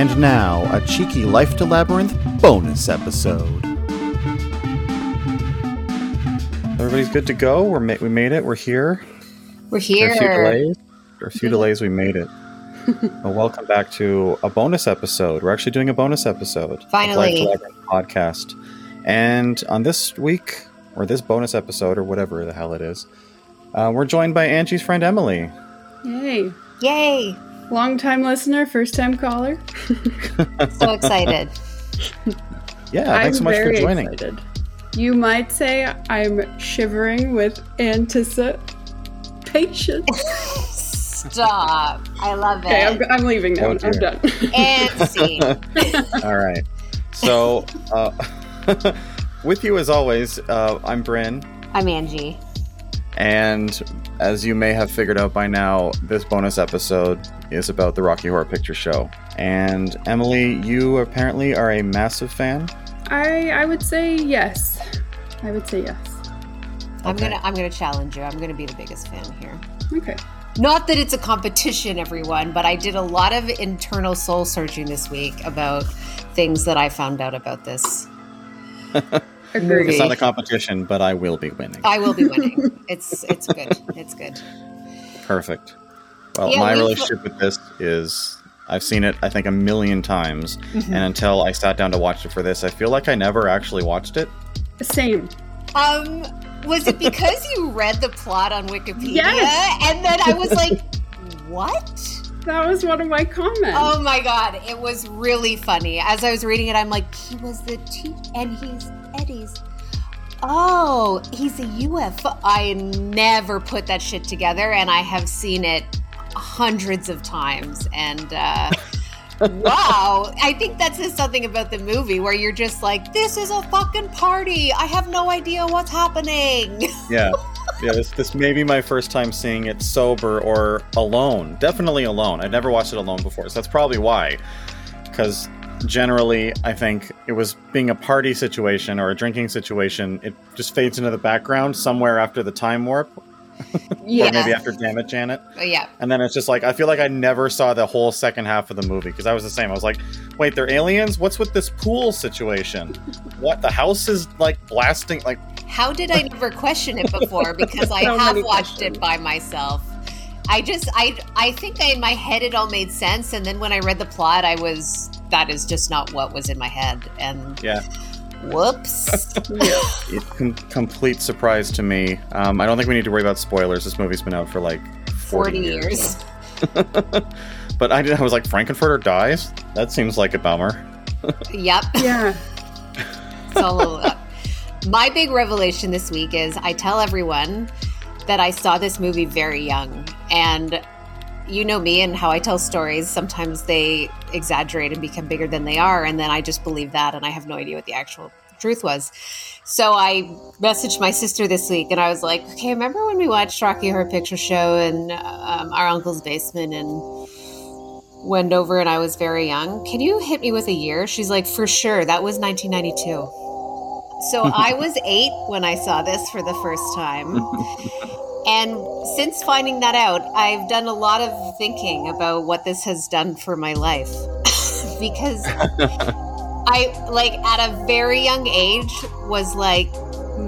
And now, a cheeky Life to Labyrinth bonus episode. Everybody's good to go. We're ma- we made it. We're here. We're There are a few delays. There a few delays. We made it. well, welcome back to a bonus episode. We're actually doing a bonus episode. of Life to Labyrinth podcast. And on this week, or this bonus episode, or whatever the hell it is, uh, we're joined by Angie's friend Emily. Yay. Yay! Long time listener, first time caller. So excited. Yeah, I'm thanks so much for joining. excited. You might say I'm shivering with anticipation. Stop. I love it. Okay, I'm, it. I'm leaving now. Oh, I'm done. And scene. All right. So, uh, with you as always, uh, I'm Bryn. I'm Angie. And as you may have figured out by now, this bonus episode is about the Rocky Horror Picture Show. And Emily, you apparently are a massive fan. I I would say yes. I would say yes. I'm Okay. gonna I'm gonna challenge you. I'm gonna be the biggest fan here. Okay. Not that it's a competition, everyone, but I did a lot of internal soul searching this week about things that I found out about this. Agreed. It's not a competition, but I will be winning. I will be winning. it's it's good. It's good. Perfect. Well, Yeah, my relationship with this is I've seen it, I think, a million times. Mhm. And until I sat down to watch it for this, I feel like I never actually watched it. Same. Um, was it because you read the plot on Wikipedia? Yes. And then I was like, what? That was one of my comments. Oh my god, it was really funny. As I was reading it, I'm like, he was the teacher, and he's Eddie's. Oh, he's a UFO. I never put that shit together, and I have seen it hundreds of times. And uh, wow, I think that says something about the movie where you're just like, this is a fucking party. I have no idea what's happening. Yeah. Yeah, this, this may be my first time seeing it sober or alone. Definitely alone. I'd never watched it alone before, so that's probably why. Because generally, I think it was being a party situation or a drinking situation, it just fades into the background somewhere after the time warp, yeah. or maybe after Damn It, Janet. But oh, yeah. And then it's just like, I feel like I never saw the whole second half of the movie because I was the same. I was like, wait, they're aliens? What's with this pool situation? What? The house is like blasting, like, How did I never question it before? Because I have watched questions. it by myself. I just I I think I, in my head it all made sense, and then when I read the plot, I was that is just not what was in my head, and yeah. Whoops. Yeah. It's com- complete surprise to me. Um, I don't think we need to worry about spoilers. This movie's been out for like 40, 40 years. but I, did, I was like, Frank-N-Furter dies? That seems like a bummer. yep. Yeah. So my big revelation this week is I tell everyone that I saw this movie very young, and you know me and how I tell stories. Sometimes they exaggerate and become bigger than they are, and then I just believe that, and I have no idea what the actual truth was. So I messaged my sister this week, and I was like, "Okay, remember when we watched Rocky Horror Picture Show in um, our uncle's basement and?" Wendover and I was very young. Can you hit me with a year? She's like, for sure. That was 1992. So I was eight when I saw this for the first time. And since finding that out, I've done a lot of thinking about what this has done for my life. because I, like, at a very young age, was like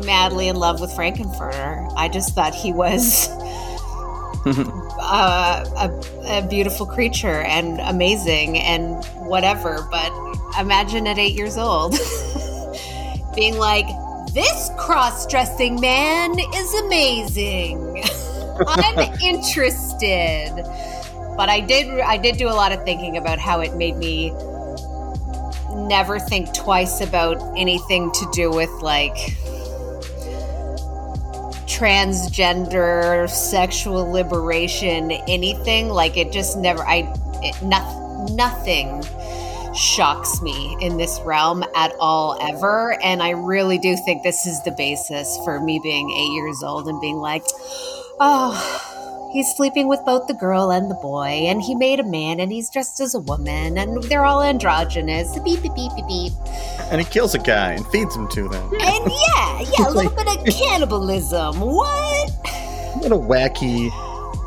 madly in love with Frank-N-Furter. I just thought he was uh, a, a beautiful creature and amazing and whatever. But imagine at eight years old being like, this cross dressing man is amazing. I'm interested. But I did I did do a lot of thinking about how it made me never think twice about anything to do with like transgender sexual liberation anything like it just never i it, no, nothing shocks me in this realm at all ever and i really do think this is the basis for me being eight years old and being like oh he's sleeping with both the girl and the boy and he made a man and he's dressed as a woman and they're all androgynous beep beep beep beep beep and he kills a guy and feeds him to them. and yeah yeah a little bit of cannibalism what What a wacky,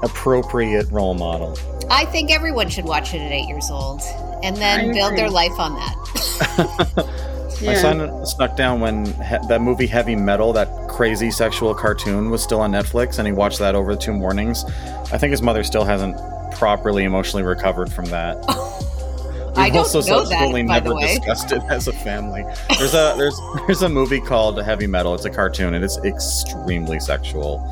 appropriate role model. I think everyone should watch it at eight years old. And then I build their life on that. My Yeah. son snuck down when he- that movie Heavy Metal, that crazy sexual cartoon, was still on Netflix, and he watched that over two mornings. I think his mother still hasn't properly emotionally recovered from that. I We've don't also know that, subsequently by the never way. discussed it as a family. There's a there's there's a movie called Heavy Metal. It's a cartoon. And It is extremely sexual,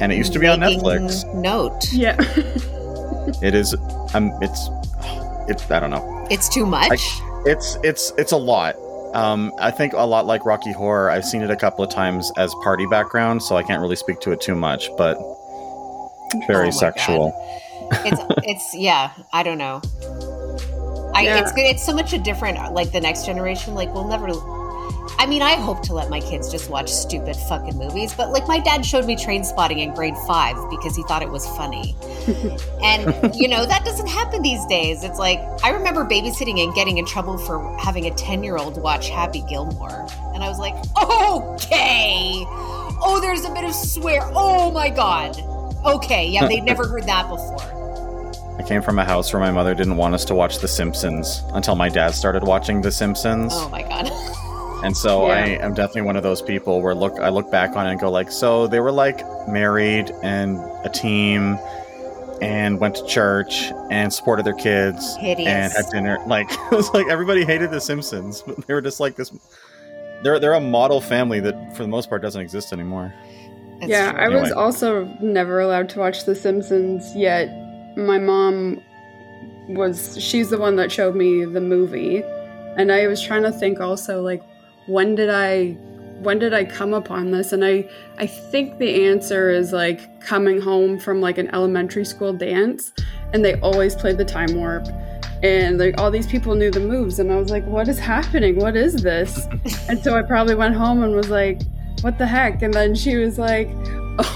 and it used to be on Netflix. Note. Yeah. It is um it's it I don't know. It's too much. It's it's it's a lot. Um, I think a lot like Rocky Horror. I've seen it a couple of times as party background, so I can't really speak to it too much. But very Oh my sexual. it's it's yeah i don't know i Yeah. it's good it's so much a different like the next generation like we'll never i mean i hope to let my kids just watch stupid fucking movies but like my dad showed me Trainspotting in grade five because he thought it was funny. And you know that doesn't happen these days. It's like i remember babysitting and getting in trouble for having a 10 year old watch happy gilmore. And i was like okay. Oh there's a bit of swear. Oh my god. Okay. Yeah they'd never heard that before. I came from a house where my mother didn't want us to watch The Simpsons until my dad started watching The Simpsons. Oh my god. And so I am definitely one of those people where look I look back on it and go like, so they were like married and a team and went to church and supported their kids Hideous. and had dinner. Like it was like everybody hated the Simpsons, but they were just like this they're they're a model family that for the most part doesn't exist anymore. That's yeah, true. I was also never allowed to watch The Simpsons, yet my mom was, she's the one that showed me the movie. And I was trying to think also, like, when did I. When did I come upon this? And I, I think the answer is like coming home from like an elementary school dance, and they always played the time warp, and like all these people knew the moves, and I was like, "What is happening? What is this?" and so I probably went home and was like, what the heck? And then she was like,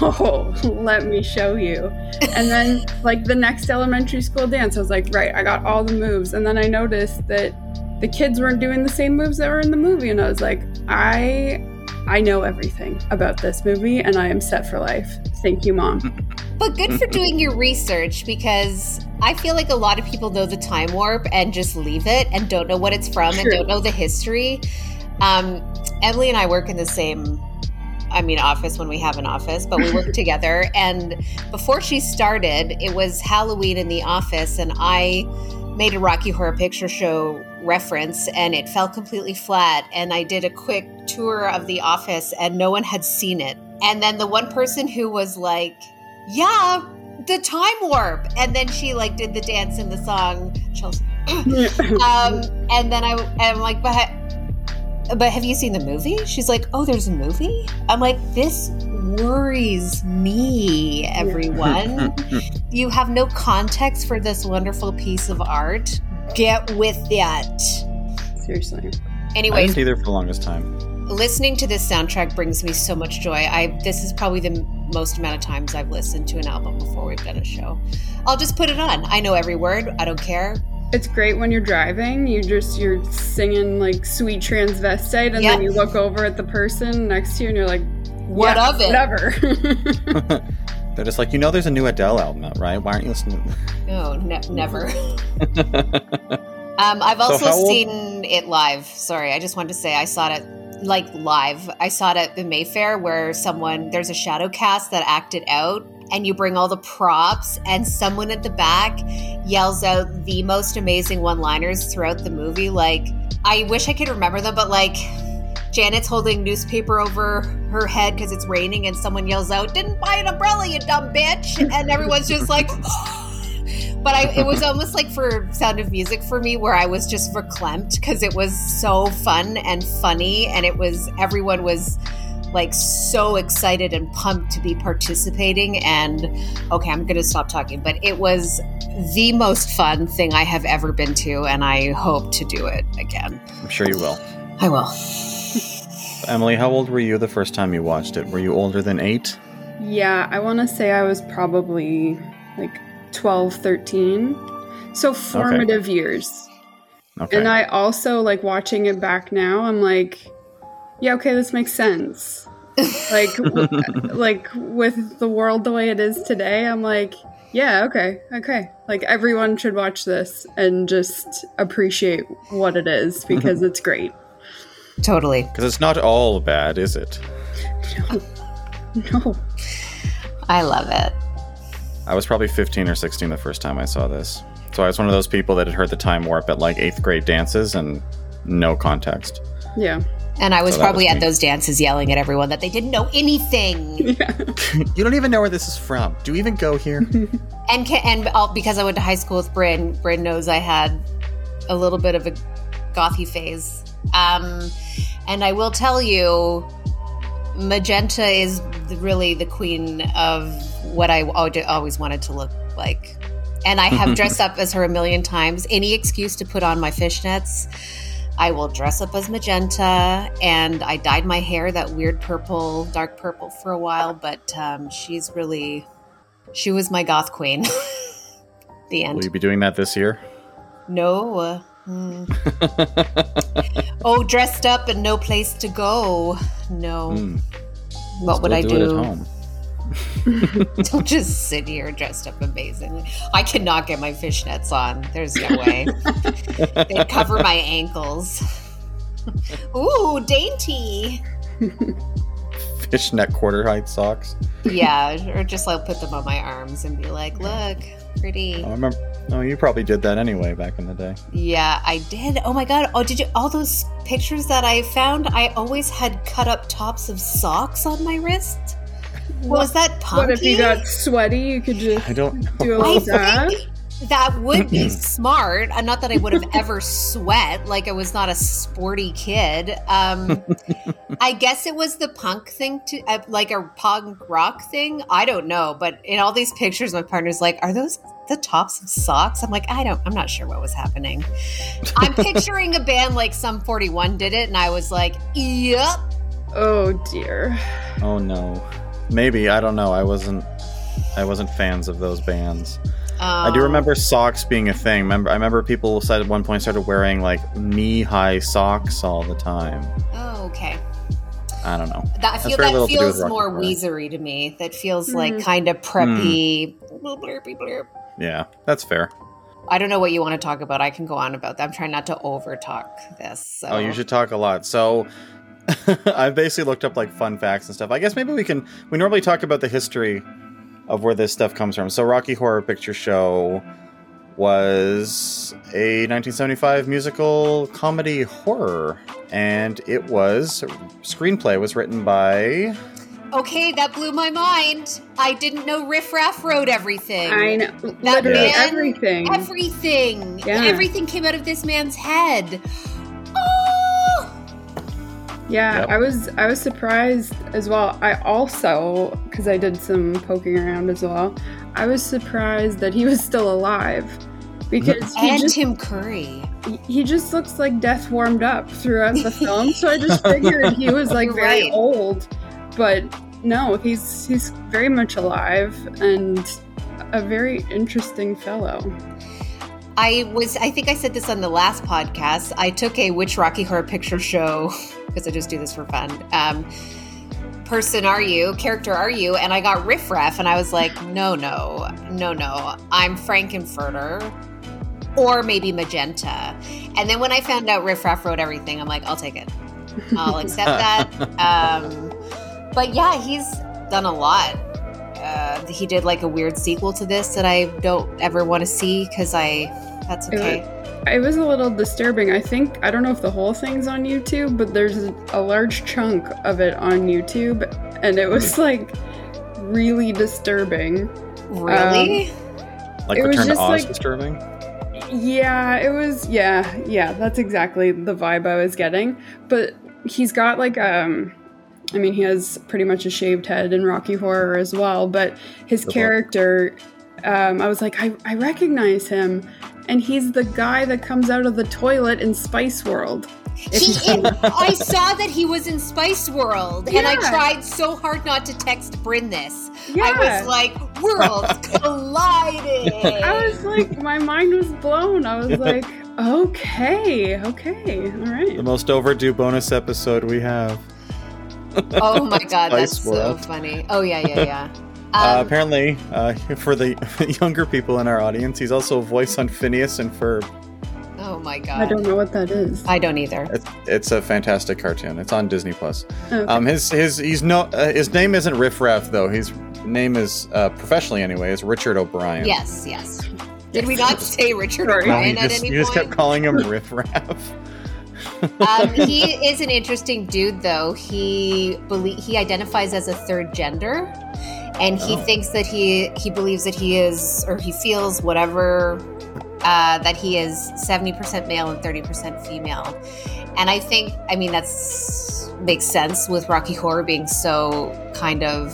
oh, let me show you. And then, like, the next elementary school dance, I was like, right, I got all the moves. And then I noticed that the kids weren't doing the same moves that were in the movie. And I was like, I. I know everything about this movie and I am set for life. Thank you, mom. But good for doing your research because I feel like a lot of people know the time warp and just leave it and don't know what it's from and don't know the history. Um, Emily and I work in the same, I mean, office when we have an office, but we work together. And before she started, it was Halloween in the office, and I made a Rocky Horror Picture Show reference, and it fell completely flat. And I did a quick tour of the office, and no one had seen it. And then the one person who was like, yeah, the time warp. And then she like did the dance in the song, Chelsea. Um, and then I, I'm like, but, but have you seen the movie? She's like, oh, there's a movie. I'm like, this worries me, everyone. you have no context for this wonderful piece of art. Get with that. Seriously. Anyway, I Anyways, didn't either for the longest time. listening to this soundtrack brings me so much joy. I this is probably the most amount of times I've listened to an album before we've done a show. I'll just put it on. I know every word. I don't care. It's great when you're driving. You just you're singing like sweet transvestite, and Yeah. then you look over at the person next to you, and you're like, What "Yeah, of it? Whatever." They're just like, you know, there's a new Adele album out, right? Why aren't you listening? No, ne- never. Um, I've also how old- seen it live. Sorry, I just wanted to say I saw it like live. I saw it at the Mayfair where someone there's a shadow cast that acted out and you bring all the props and someone at the back yells out the most amazing one-liners throughout the movie like I wish I could remember them but like Janet's holding newspaper over her head because it's raining, and someone yells out, "Didn't buy an umbrella, you dumb bitch!" And everyone's just like, but I, it was almost like for Sound of Music for me, where I was just verklempt because it was so fun and funny, and it was everyone was like so excited and pumped to be participating. And okay, I'm going to stop talking, but it was the most fun thing I have ever been to, and I hope to do it again. I'm sure you will. I will. Emily, how old were you the first time you watched it? Were you older than eight? Yeah, I want to say I was probably like 12, 13. So formative years. Okay. And I also like watching it back now, I'm like, yeah, okay, this makes sense. Like w- like with the world the way it is today, I'm like, Yeah, okay, okay. Like everyone should watch this and just appreciate what it is because it's great. Totally. Because it's not all bad, is it? No. No. I love it. I was probably 15 or 16 the first time I saw this. So I was one of those people that had heard the time warp at like eighth grade dances and no context. Yeah. And I was So probably was at those dances yelling at everyone that they didn't know anything. Yeah. you don't even know where this is from. Do you even go here? and ca- and all, because I went to high school with Bryn, Bryn knows I had a little bit of a gothy phase. Um, and I will tell you, Magenta is really the queen of what I always wanted to look like. And I have dressed up as her a million times. Any excuse to put on my fishnets. I will dress up as magenta, and I dyed my hair that weird purple, dark purple for a while. But um, she's really, she was my goth queen. the end. Will you be doing that this year? No. uh, hmm. oh, dressed up and no place to go. No. Hmm, what would I do do? It at home. Don't just sit here dressed up amazingly. I cannot get my fishnets on. There's no way. they cover my ankles. Ooh, dainty. Fishnet quarter height socks. Yeah, or just like put them on my arms and be like, look, pretty. Oh, I remember. Oh, you probably did that anyway back in the day. Yeah, I did. Oh my god. Oh, did you all those pictures that I found? I always had cut up tops of socks on my wrist. Was that punky? What if you got sweaty? You could just I don't know. do a I little dab. think that would be smart. Uh, Not that I would have ever sweat, like I was not a sporty kid. Um, I guess it was the punk thing to uh, like a punk rock thing. I don't know, but in all these pictures, my partner's like, "Are those the tops of socks?" I'm like, "I don't. I'm not sure what was happening." I'm picturing a band like Sum 41 did it, and I was like, "Yep." Oh dear. Oh no. Maybe I don't know. I wasn't. I wasn't fans of those bands. I do Um, remember socks being a thing. Remember, I remember people said at one point started wearing like knee-high socks all the time. Oh, okay. I don't know. That, feel, that little to feels more and. Weezery to me. That feels like Mhm. kind of preppy. Blurpy blurp. Yeah, that's fair. I don't know what you want to talk about. I can go on about that. I'm trying not to over talk this. So. Oh, you should talk a lot. So I've basically looked up like fun facts and stuff. I guess maybe we can. We normally talk about the history of where this stuff comes from. So Rocky Horror Picture Show was a 1975 musical comedy horror, and it was screenplay was written by Okay, that blew my mind. I didn't know Riff Raff wrote everything. I know. That Literally man- everything. Everything. Yeah. Everything came out of this man's head. Yeah, Yep. I was I was surprised as well. I also because I did some poking around as well. I was surprised that he was still alive because he And just Tim Curry. he just looks like death warmed up throughout the film. So I just figured he was like You're very right. old, but no, he's he's very much alive and a very interesting fellow. I was, I think I said this on the last podcast. I took a Which Rocky Horror Picture Show, because I just do this for fun. Um, person are you? Character are you? And I got Riff Raff, and I was like, no, no, no, no. I'm Frank-N-Furter. Or maybe Magenta. And then when I found out Riff Raff wrote everything, I'm like, I'll take it. I'll accept that. Um, but yeah, he's done a lot. Uh, he did like a weird sequel to this that I don't ever want to see because I. That's It okay. It was a little disturbing. I think I don't know if the whole thing's on YouTube, but there's a large chunk of it on YouTube, and it was like really disturbing. Really? like It was Return to just Oz like- disturbing. Yeah, it was. Yeah, yeah, that's exactly the vibe I was getting. But he's got like um, I mean, he has pretty much a shaved head in Rocky Horror as well. But his Good character, um, I was like, I, I recognize him, and he's the guy that comes out of the toilet in Spice World. He, you- I saw that he was in Spice World, and I tried so hard not to text Bryn this. Yeah. I was like, worlds colliding. I was like, my mind was blown. I was like, okay, okay, all right. The most overdue bonus episode we have. Oh my god, that's World. so funny. Oh yeah, yeah, yeah. Uh, Um, apparently, uh, for the younger people in our audience, he's also a voice on Phineas and Ferb. oh my god! I don't know what that is. I don't either. It's, it's a fantastic cartoon. It's on Disney Plus. Okay. Um, his his he's no uh, his name isn't Riff Raff though. His name is uh, professionally anyway is Richard O'Brien. Yes, yes. Did we not say Richard Sorry. No, O'Brien he at just, any he just kept calling him Riff Raff. Um, he is an interesting dude, though. He belie- he identifies as a third gender, and he Oh. thinks that he he believes that he is or he feels whatever uh, that he is seventy percent male and thirty percent female. And I think, I mean, that's makes sense with Rocky Horror being so kind of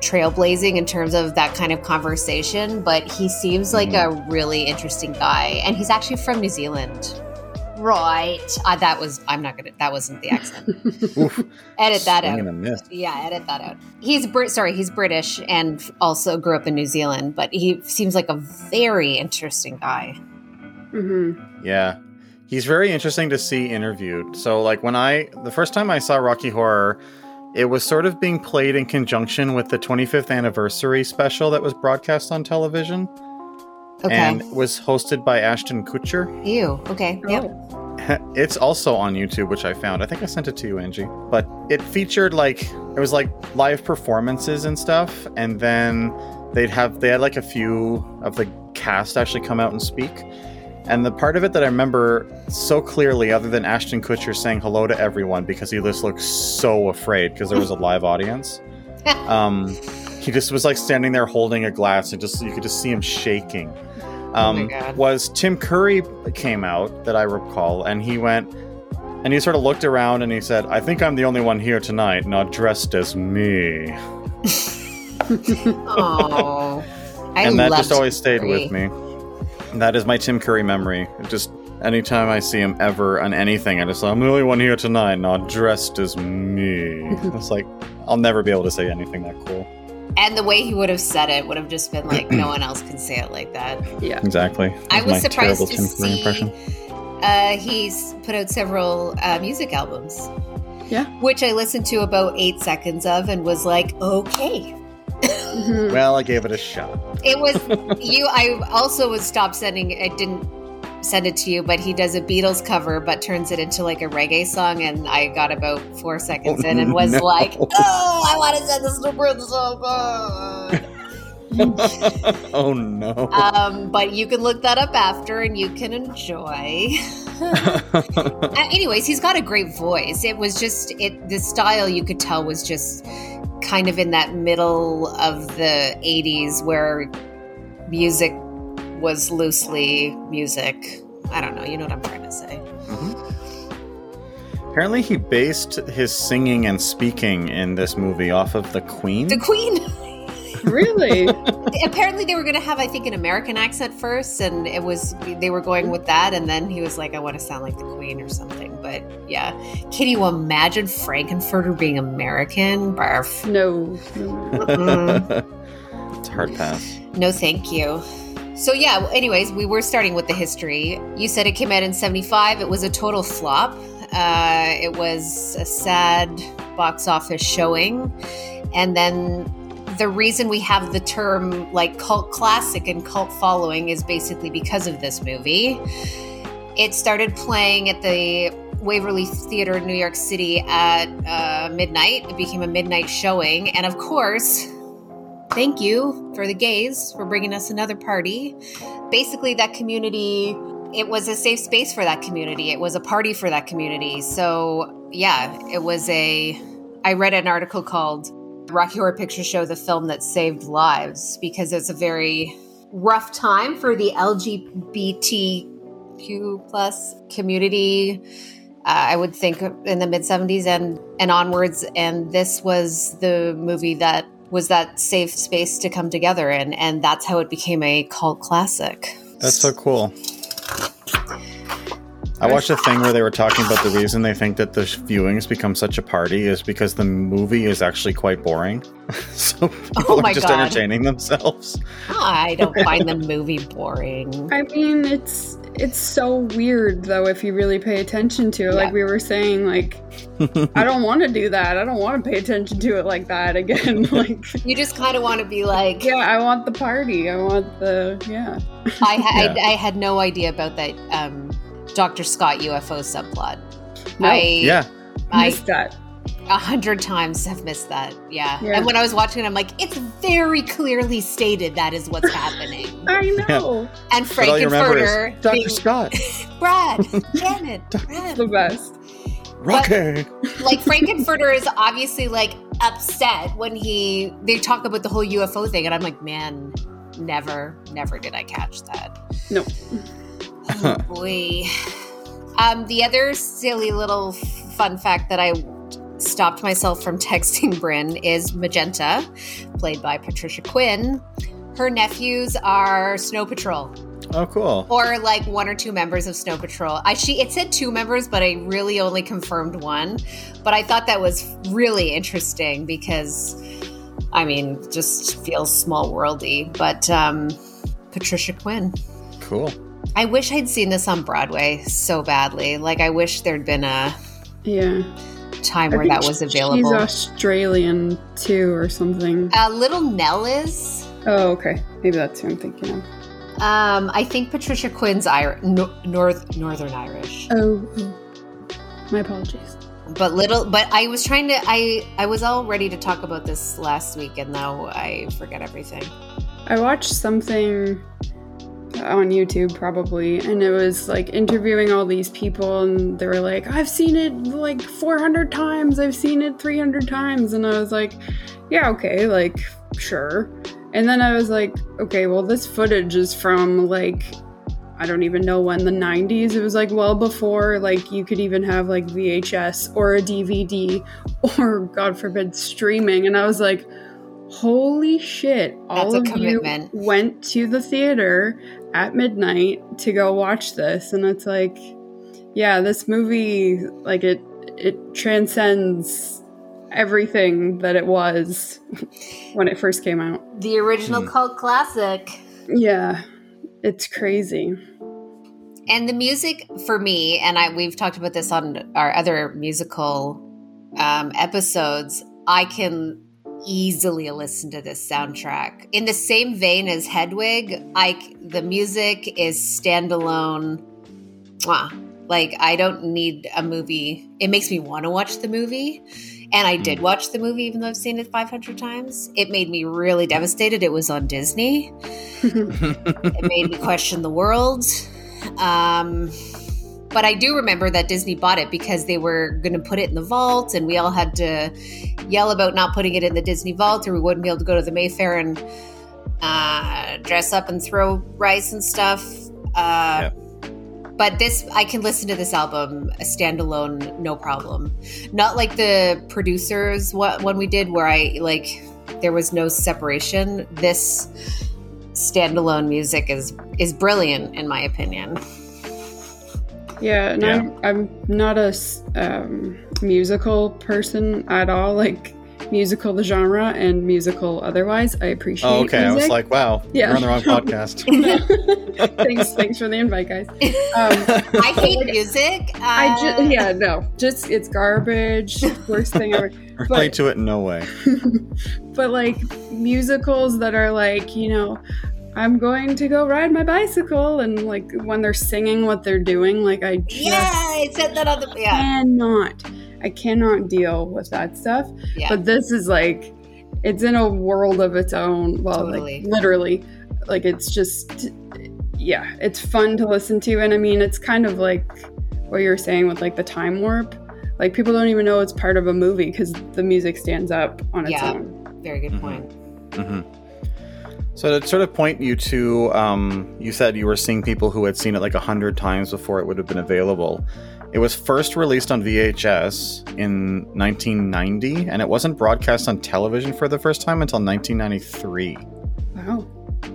trailblazing in terms of that kind of conversation. But he seems like a really interesting guy, and he's actually from New Zealand. Right. Uh, that was. I'm not gonna. That wasn't the accent. Edit that swing out. and a miss. Yeah, edit that out. He's Brit. Sorry, he's British and also grew up in New Zealand. But he seems like a very interesting guy. hmm Yeah. He's very interesting to see interviewed. So like when I the first time I saw Rocky Horror, it was sort of being played in conjunction with the 25th anniversary special that was broadcast on television Okay. and was hosted by Ashton Kutcher. Ew. Okay. Yep. It's also on YouTube, which I found. I think I sent it to you, Angie. But it featured like it was like live performances and stuff, and then they'd have they had like a few of the cast actually come out and speak. And the part of it that I remember so clearly, other than Ashton Kutcher saying hello to everyone because he just looked so afraid because there was a live audience. Um, he just was like standing there holding a glass, and just you could just see him shaking. Oh Um, God. was Tim Curry came out that I recall, and he went and he sort of looked around and he said, "I think I'm the only one here tonight not dressed as me," Oh. I and that just always stayed Curry. with me. That is my Tim Curry memory. It just anytime I see him ever on anything, I just I'm the only one here tonight not dressed as me. it's like I'll never be able to say anything that cool. And the way he would have said it would have just been like, no one else can say it like that. Yeah. Exactly. I was my surprised to Tim see impression. uh, he's put out several uh, music albums. Yeah. Which I listened to about eight seconds of and was like, okay. Mhm. Well, I gave it a shot. It was you. I also was stopped sending. It I didn't send it to you, but he does a Beatles cover, but turns it into like a reggae song. And I got about four seconds Oh, in and was no. like, "Oh, I want to send this to Prince so good." oh no. um, but you can look that up after, and you can enjoy. Uh, anyways, he's got a great voice. It was just it. The style you could tell was just kind of in that middle of the '80s where music was loosely music. I don't know. You know what I'm trying to say. Apparently, he based his singing and speaking in this movie off of the Queen. The Queen. really? Apparently, they were going to have, I think, an American accent first, and it was they were going with that. And then he was like, "I want to sound like the Queen or something." But yeah, can you imagine Frank-N-Furter being American? Barf. No. no. Mm. it's a hard pass. No, thank you. So yeah. Anyways, we were starting with the history. You said it came out in '75. It was a total flop. Uh, it was a sad box office showing, and then the reason we have the term like cult classic and cult following is basically because of this movie. It started playing at the Waverly Theater in New York City at uh, midnight. It became a midnight showing, and of course, thank you for the gays for bringing us another party. Basically, that community, it was a safe space for that community. It was a party for that community. So, yeah, it was a. I read an article called Rocky Horror Picture Show, the film that saved lives, because it's a very rough time for the LGBTQ plus community. Uh, I would think in the mid 70s and, and onwards. And this was the movie that was that safe space to come together in. And that's how it became a cult classic. That's so cool. I watched a thing where they were talking about the reason they think that the viewings become such a party is because the movie is actually quite boring. so oh people Oh are just God. entertaining themselves. I don't find the movie boring. I mean, it's it's so weird though if you really pay attention to it. Like we were saying, like I don't want to do that. I don't want to pay attention to it like that again. like You just kind of want to be like, yeah, I want the party. I want the yeah. I, ha- Yeah. I, I had no idea about that um, Dr. Scott UFO subplot. No. I yeah. I Missed that. A hundred times have missed that. Yeah. Yeah. And when I was watching it, I'm like, it's very clearly stated that is what's happening. I know. And But all you remember Frank-N-Furter Dr. being Scott, Brad, Janet, Brad. The best. Rocky. like Frank-N-Furter is obviously like upset when he they talk about the whole UFO thing, and I'm like, man, never, never did I catch that. No. Oh boy. Um, the other silly little fun fact that I stopped myself from texting Bryn is Magenta, played by Patricia Quinn. Her nephews are Snow Patrol, Oh, cool. or like one or two members of Snow Patrol. I she it said two members, but I really only confirmed one. But I thought that was really interesting because, I mean, just feels small worldy. But um, Patricia Quinn. Cool. I wish I'd seen this on Broadway so badly. Like, I wish there'd been a Yeah. Time I where that was She's available. Australian too, or something. Uh, Little Nell is. Oh, okay. Maybe that's who I'm thinking of. Um, I think Patricia Quinn's Ir- no- North Northern Irish, Oh, oh. my apologies. but little. But I was trying to. I I was all ready to talk about this last week, and now I forget everything. I watched something on YouTube probably, and it was like interviewing all these people, and they were like, I've seen it like 400 times, I've seen it 300 times. And I was like, yeah, okay, like, sure. And then I was like, okay, well, this footage is from like, I don't even know when, the 90s. It was like well before, like, you could even have like VHS or a DVD or, God forbid, streaming. And I was like, holy shit all That's a of you went to the theater at midnight to go watch this and it's like yeah this movie like it it transcends everything that it was when it first came out The original Hmm. cult classic. yeah it's crazy And the music for me, and I we've talked about this on our other musical um, episodes. I can easily listen to this soundtrack in the same vein as Hedwig. I the music is standalone. Mwah. Like I don't need a movie. It makes me want to watch the movie. And I did watch the movie, even though I've seen it 500 times. It made me really devastated. It was on Disney it made me question the world. Um, but I do remember that Disney bought it because they were going to put it in the vault, and we all had to yell about not putting it in the Disney vault, or we wouldn't be able to go to the Mayfair and uh, dress up and throw rice and stuff. Uh, But this, I can listen to this album a standalone, no problem. Not like the producers what when we did, where I like there was no separation. This standalone music is is brilliant in my opinion. Yeah and Yeah. I'm, I'm not a um, musical person at all like musical the genre and musical otherwise i appreciate Oh, okay. I was like, wow, Yeah. you're on the wrong podcast. thanks thanks for the invite guys um, I hate music. Uh, I just yeah no just it's garbage worst thing ever Relate to it in no way. but like musicals that are like you know I'm going to go ride my bicycle and like when they're singing what they're doing like I just Yeah, I said that on the yeah. cannot I cannot deal with that stuff Yeah. but this is like it's in a world of its own well Totally. like literally like it's just yeah it's fun to listen to and I mean it's kind of like what you're saying with like the time warp like people don't even know it's part of a movie because the music stands up on its Yeah. own Very good Mhm. point. hmm So to sort of point you to, um, you said you were seeing people who had seen it like a hundred times before it would have been available. It was first released on VHS in 1990, and it wasn't broadcast on television for the first time until 1993. wow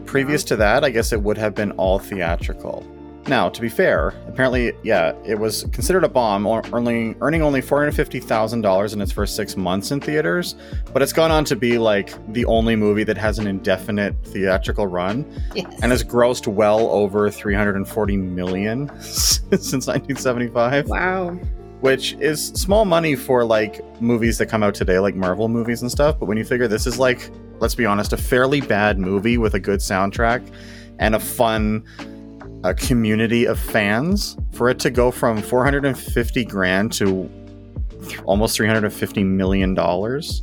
Previous to that, I guess it would have been all theatrical. Now, to be fair, apparently, yeah, it was considered a bomb, or- earning earning only four hundred fifty thousand dollars in its first six months in theaters. But it's gone on to be like the only movie that has an indefinite theatrical run, Yes. and has grossed well over three hundred and forty million since nineteen seventy five, Wow. which is small money for like movies that come out today, like Marvel movies and stuff. But when you figure this is like, let's be honest, a fairly bad movie with a good soundtrack and a fun a community of fans for it to go from 450 grand to th- almost 350 million dollars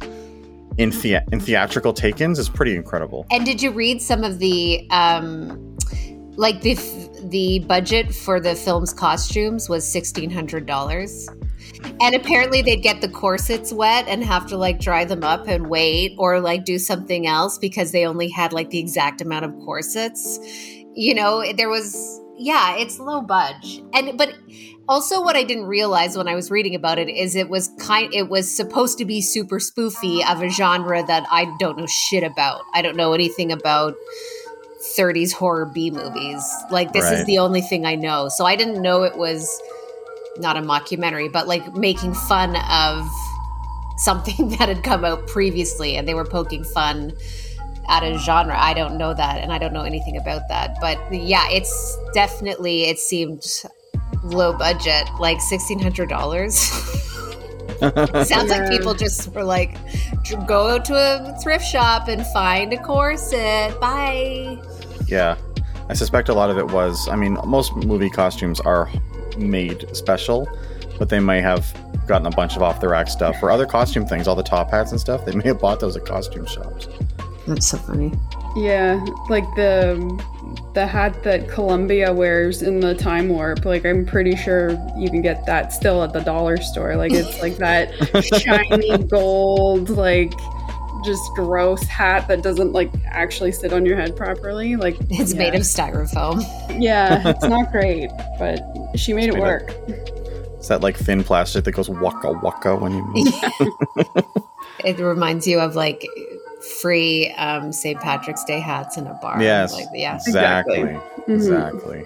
in thea- in theatrical take-ins is pretty incredible. And did you read some of the um like the f- the budget for the film's costumes was $1600? And apparently they'd get the corsets wet and have to like dry them up and wait or like do something else because they only had like the exact amount of corsets. You know, there was yeah, it's low budge. And but also what I didn't realize when I was reading about it is it was kind it was supposed to be super spoofy of a genre that I don't know shit about. I don't know anything about 30s horror B movies. Like this is the only thing I know. So I didn't know it was not a mockumentary, but like making fun of something that had come out previously and they were poking fun at a genre. I don't know that and I don't know anything about that. But yeah, it's definitely it seemed low budget, like sixteen hundred dollars. Sounds like people just were like, go to a thrift shop and find a corset. Bye. yeah, I suspect a lot of it was. I mean, most movie costumes are made special, but they may have gotten a bunch of off the rack stuff or other costume things, all the top hats and stuff. They may have bought those at costume shops. That's so funny. Yeah, like the the hat that Columbia wears in the Time Warp. Like I'm pretty sure you can get that still at the dollar store. Like it's like that shiny gold, like just gross hat that doesn't like actually sit on your head properly. Like It's yeah. made of styrofoam. Yeah, it's not great, but she made it made of- work. It's that like thin plastic that goes waka waka when you move. it reminds you of like free um, St. Patrick's Day hats in a bar. Yes. Like, yeah. Exactly. Mhm. Exactly.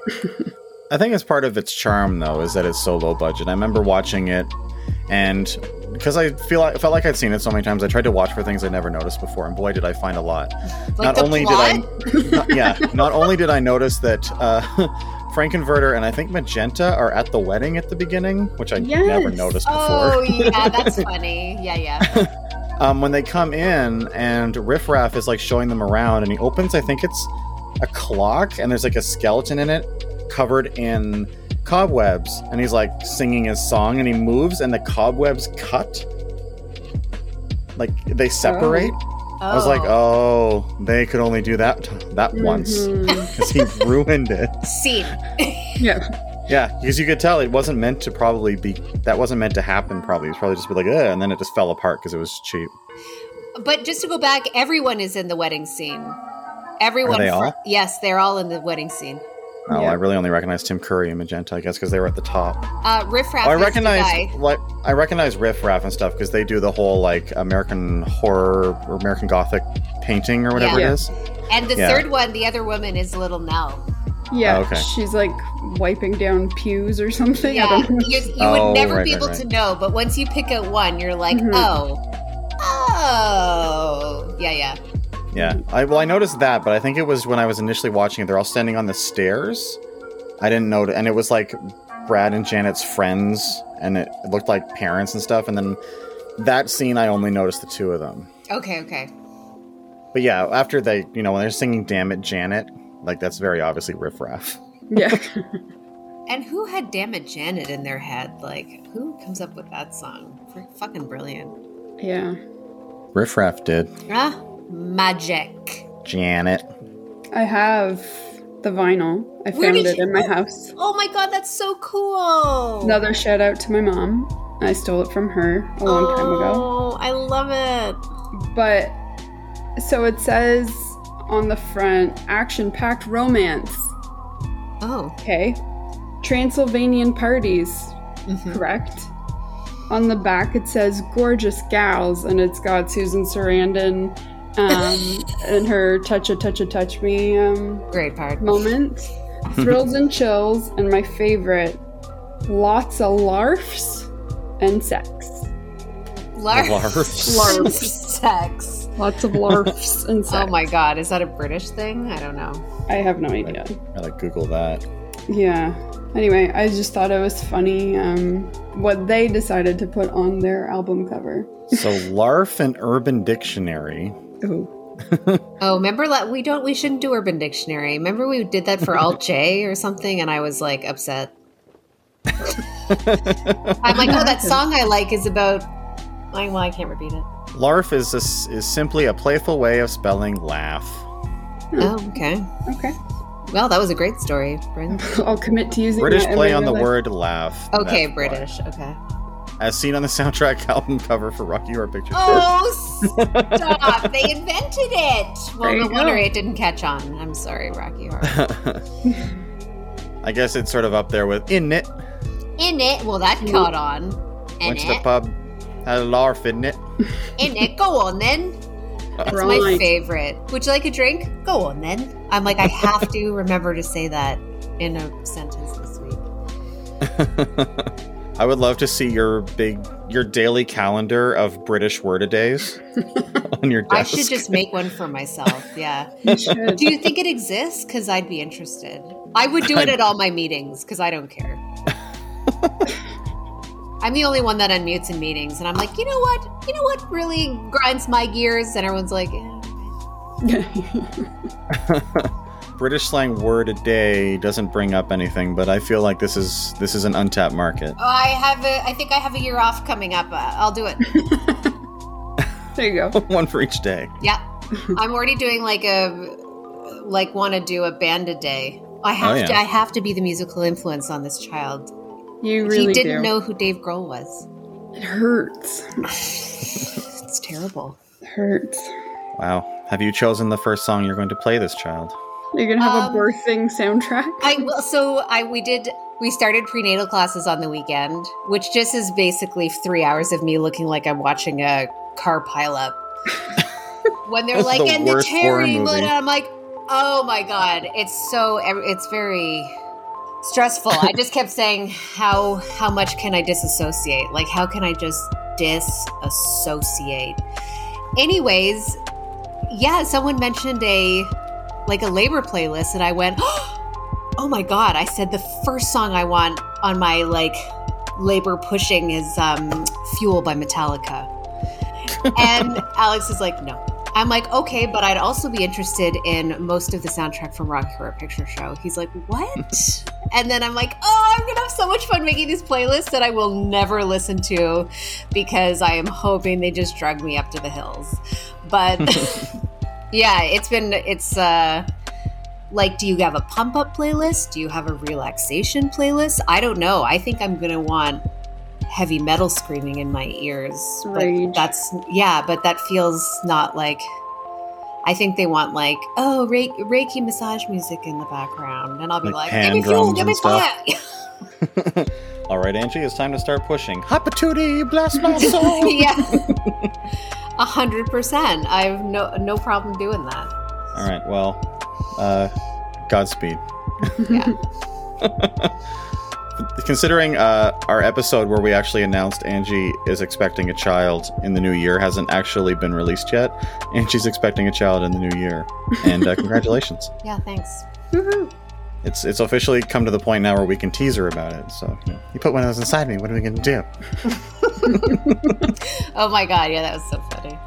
I think it's part of its charm, though, is that it's so low budget. I remember watching it, and because I feel I felt like I'd seen it so many times, I tried to watch for things I never noticed before, and boy, did I find a lot. Like not the only plot? did I, not- yeah, not only did I notice that uh, Frank-N-Furter and I think Magenta are at the wedding at the beginning, which I Yes. never noticed before. Oh, yeah, that's funny. Yeah, yeah. um, when they come in and Riff Raff is like showing them around and he opens, I think it's a clock and there's like a skeleton in it covered in cobwebs and he's like singing his song and he moves and the cobwebs cut. Like they separate. I was like, oh, they could only do that that once Mhm. because he ruined it. Scene. Yeah. Yeah, because you could tell it wasn't meant to probably be that wasn't meant to happen. Probably it was probably just be like, Ugh, and then it just fell apart because it was cheap. But just to go back, everyone is in the wedding scene. Everyone. they fr- all? yes, they're all in the wedding scene. Oh, Yeah. I really only recognize Tim Curry and Magenta, I guess, because they were at the top. Uh, Riff Raff Oh, I recognize like I recognize Riff Raff and stuff because they do the whole like American horror or American Gothic painting or whatever Yeah. it is. And the Yeah. third one, the other woman, is Little Nell. Yeah, Oh, okay. she's like wiping down pews or something. I Yeah, don't know. you, you Oh, would never right, be able right. to know, but once you pick out one, you're like, Mhm. oh, oh, yeah, yeah. Yeah. I well I noticed that, but I think it was when I was initially watching it, they're all standing on the stairs. I didn't know and it was like Brad and Janet's friends and it, it looked like parents and stuff, and then that scene I only noticed the two of them. Okay, okay. But yeah, after they you know, when they're singing Damn It Janet, like that's very obviously Riff Raff. Yeah. And who had Damn It Janet in their head? Like, who comes up with that song? Fr- fucking brilliant. yeah. Riff Raff did. Ah, magic. Janet. I have the vinyl. I Where found it you- in my house. Oh my god, that's so cool. Another shout out to my mom. I stole it from her a long time ago. Oh, I love it. But so it says on the front action packed romance. Oh. Okay. Transylvanian parties, mhm. correct? On the back it says gorgeous gals and it's got Susan Sarandon um, and her touch a touch a touch me um, Great part. moment. Thrills and chills, and my favorite, lots of larfs and sex. Larf. Larfs. Larfs. Sex. Lots of larfs and sex. Oh my god, is that a British thing? I don't know. I have no idea. Gotta Google that. Yeah. Anyway, I just thought it was funny um, what they decided to put on their album cover. So, LARF and Urban Dictionary. Ooh. Oh, remember that we don't we shouldn't do Urban Dictionary. Remember we did that for Alt J or something, and I was like upset. I'm like, oh, that song I like is about. I, well, I can't repeat it. LARF is, a s is simply a playful way of spelling laugh. Hmm. Oh, okay. Okay. Well, that was a great story, Brent. I'll commit to using British that play on the life. word laugh. Okay, That's why. British. Okay. As seen on the soundtrack album cover for Rocky Horror Picture Show. Oh, stop! they invented it. Well, There no wonder it didn't catch on. I'm sorry, Rocky Horror. I guess it's sort of up there with In It. In it, well, that caught on. In Went to the pub, had a LARF in it. in it. Go on then. That's my favorite. Would you like a drink? Go on then. I'm like, I have to remember to say that in a sentence this week. I would love to see your big, your daily calendar of British word a days on your desk. I should just make one for myself. Yeah. You. Do you think it exists? Because I'd be interested. I would do it at all my meetings because I don't care. I'm the only one that unmutes in meetings, and I'm like, you know what? You know what really grinds my gears? And everyone's like, eh. British slang word a day doesn't bring up anything, but I feel like this is this is an untapped market. oh, I have a, I think I have a year off coming up. Uh, I'll do it. there you go. One for each day. Yeah, I'm already doing like a, like want to do a band a day. I have Oh, yeah. to. I have to be the musical influence on this child. You really he didn't do. know who Dave Grohl was. It hurts. it's terrible. It hurts. Wow. Have you chosen the first song you're going to play this child? You're gonna have Um, a birthing soundtrack. I will. So I we did. We started prenatal classes on the weekend, which just is basically three hours of me looking like I'm watching a car pileup. when they're That's like, the and the worst horror cherry, movie. and I'm like, oh my god, it's so. It's very stressful. I just kept saying, how how much can I disassociate? Like, how can I just disassociate? Anyways, yeah, someone mentioned a like a labor playlist, and I went, oh my god! I said the first song I want on my like labor pushing is um, "Fuel" by Metallica, and Alex is like, no. I'm like, okay, but I'd also be interested in most of the soundtrack from Rocky Horror Picture Show. He's like, what? and then I'm like, oh, I'm gonna have so much fun making these playlists that I will never listen to because I am hoping they just drug me up to the hills. But yeah, it's been it's uh like do you have a pump up playlist? Do you have a relaxation playlist? I don't know. I think I'm going to want heavy metal screaming in my ears. But that's yeah, but that feels not like I think they want like, oh, Reiki, Reiki massage music in the background, and I'll be Like like, hand give me fuel, drums give me and stuff. fire. All right, Angie, it's time to start pushing. Hot Patootie, bless my soul. yeah, a hundred percent. I have no no problem doing that. All right, well, uh, Godspeed. Yeah. Considering uh, our episode where we actually announced Angie is expecting a child in the new year hasn't actually been released yet, Angie's expecting a child in the new year, and uh, congratulations! Yeah, thanks. Woohoo. It's it's officially come to the point now where we can tease her about it. So you, know, you put one of those inside me. What are we gonna do? Oh my god, yeah, that was so funny.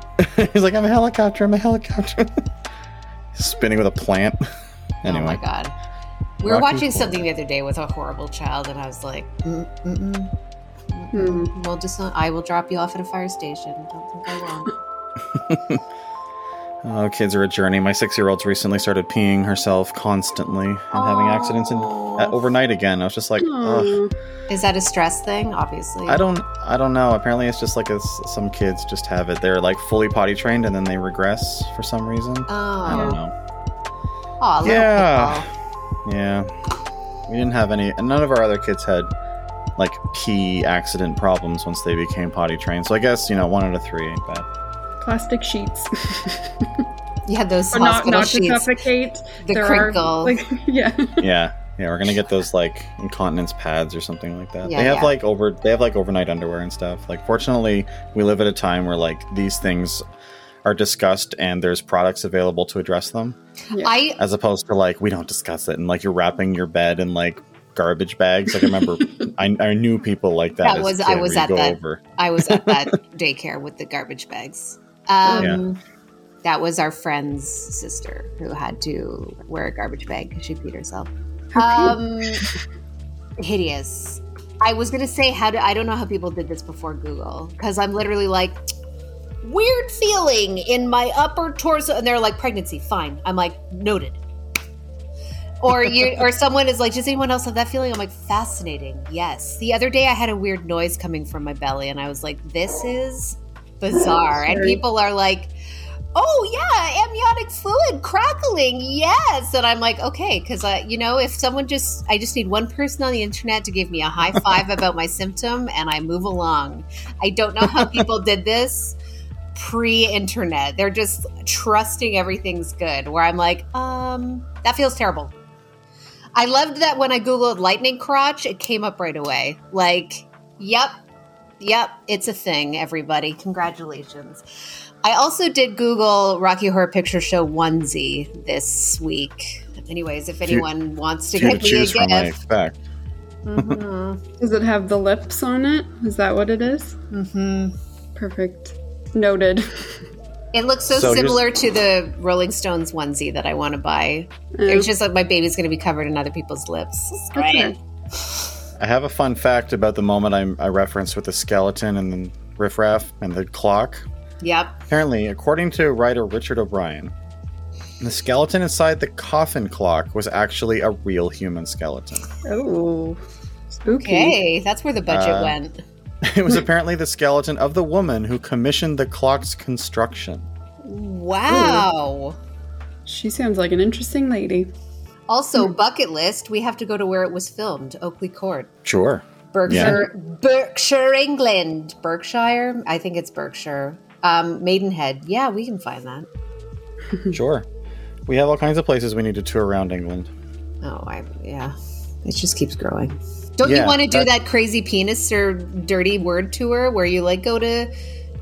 He's like, I'm a helicopter. I'm a helicopter. Spinning with a plant. Anyway. Oh my god. We were watching Horror. something the other day with a horrible child, and I was like, mm, mm, mm, mm, Hmm. mm. "We'll just, I will drop you off at a fire station. Don't think I won't." Oh, kids are a journey. My six-year-old's recently started peeing herself constantly and having accidents in, uh, overnight again. I was just like, Ugh. Is that a stress thing? Obviously. I don't, I don't know. Apparently, it's just like a, some kids just have it. They're like fully potty trained and then they regress for some reason. Oh, I don't Oh, know. Aw, Yeah. pitbull. Yeah, we didn't have any, and none of our other kids had like pee accident problems once they became potty trained. So I guess you know one out of three ain't bad. Plastic sheets. You had those but not, hospital not to sheets, suffocate. the There crinkle. Are, like, yeah. Yeah, Yeah, we're gonna get those like incontinence pads or something like that. Yeah, they have yeah. like over they have like overnight underwear and stuff. Like fortunately, we live at a time where like these things are discussed and there's products available to address them, Yeah. I as opposed to like we don't discuss it and like you're wrapping your bed in like garbage bags. Like I remember, I, I knew people like that. That was- I was at that. over. I was at that daycare with the garbage bags. Um, That was our friend's sister who had to wear a garbage bag because she peed herself. Um, hideous. I was gonna say how do I don't know how people did this before Google because I'm literally like weird feeling in my upper torso and they're like pregnancy fine. I'm like noted. Or you or someone is like does anyone else have that feeling? I'm like fascinating yes. The other day I had a weird noise coming from my belly and I was like this is bizarre. And people are like oh yeah amniotic fluid crackling yes. And i'm like okay because uh, you know if someone just i just need one person on the internet to give me a high five about my symptom and i move along. I don't know how people did this pre-internet they're just trusting everything's good where i'm like um that feels terrible i loved that when i googled lightning crotch it came up right away like yep yep it's a thing everybody congratulations I also did Google Rocky Horror Picture Show onesie this week. Anyways, if Few- anyone wants to Few to get me a choose from, I gift. expect. Mhm. Does it have the lips on it? Is that what it is? Mhm. Perfect. Noted. It looks so, So similar to the Rolling Stones onesie that I want to buy. It's just like my baby's going to be covered in other people's lips. It's great. I have a fun fact about the moment I, I referenced with the skeleton and the Riff Raff and the clock. Yep. Apparently, according to writer Richard O'Brien, the skeleton inside the coffin clock was actually a real human skeleton. Oh, spooky. Okay, that's where the budget Uh, went. It was apparently the skeleton of the woman who commissioned the clock's construction. Wow. She sounds like an interesting lady. Also, bucket list, we have to go to where it was filmed, Oakley Court. Sure. Berkshire, Berkshire, England. Berkshire? I think it's Berkshire. Um, Maidenhead. Yeah, we can find that. Sure. We have all kinds of places we need to tour around England. Oh, I yeah. It just keeps growing. Don't you want to do that- that crazy penis or dirty word tour where you like go to?